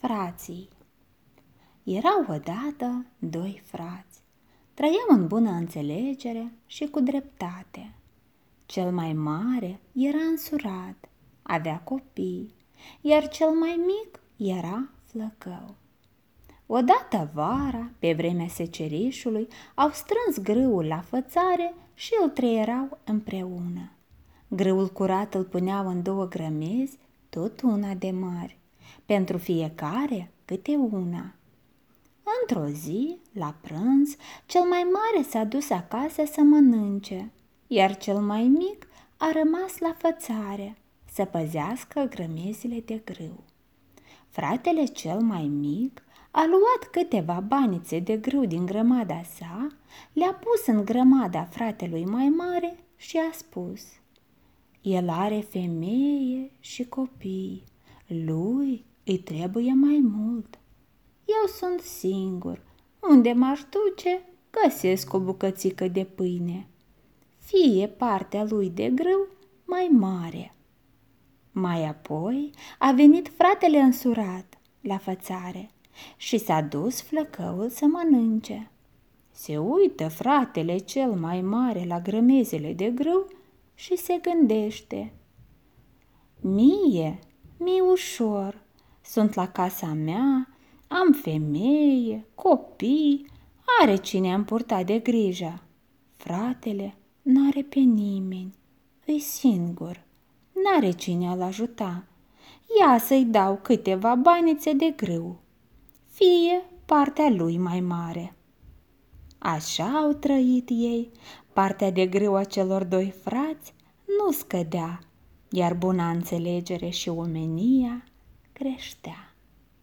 Frații Erau odată doi frați. Trăiau în bună înțelegere și cu dreptate. Cel mai mare era însurat, avea copii, iar cel mai mic era flăcău. Odată vara, pe vremea secerișului, au strâns grâul la fățare și îl treierau împreună. Grâul curat îl puneau în două grămezi, tot una de mari, pentru fiecare câte una. Într-o zi, la prânz, cel mai mare s-a dus acasă să mănânce, iar cel mai mic a rămas la fățare să păzească grămezile de grâu. Fratele cel mai mic a luat câteva banițe de grâu din grămada sa, le-a pus în grămada fratelui mai mare și a spus El are femeie și copii, lui îi trebuie mai mult. Eu sunt singur, unde m-aș duce, găsesc o bucățică de pâine. Fie partea lui de grâu mai mare. Mai apoi a venit fratele însurat la fățare și s-a dus flăcăul să mănânce. Se uită fratele cel mai mare la grămezele de grâu și se gândește. Mie, mi ușor, sunt la casa mea, am femeie, copii, are cine am purtat de grijă. Fratele n-are pe nimeni, îi singur, n-are cine al ajuta. Ia să-i dau câteva banițe de grâu fie partea lui mai mare. Așa au trăit ei, partea de grâu a celor doi frați nu scădea, iar buna înțelegere și omenia creștea.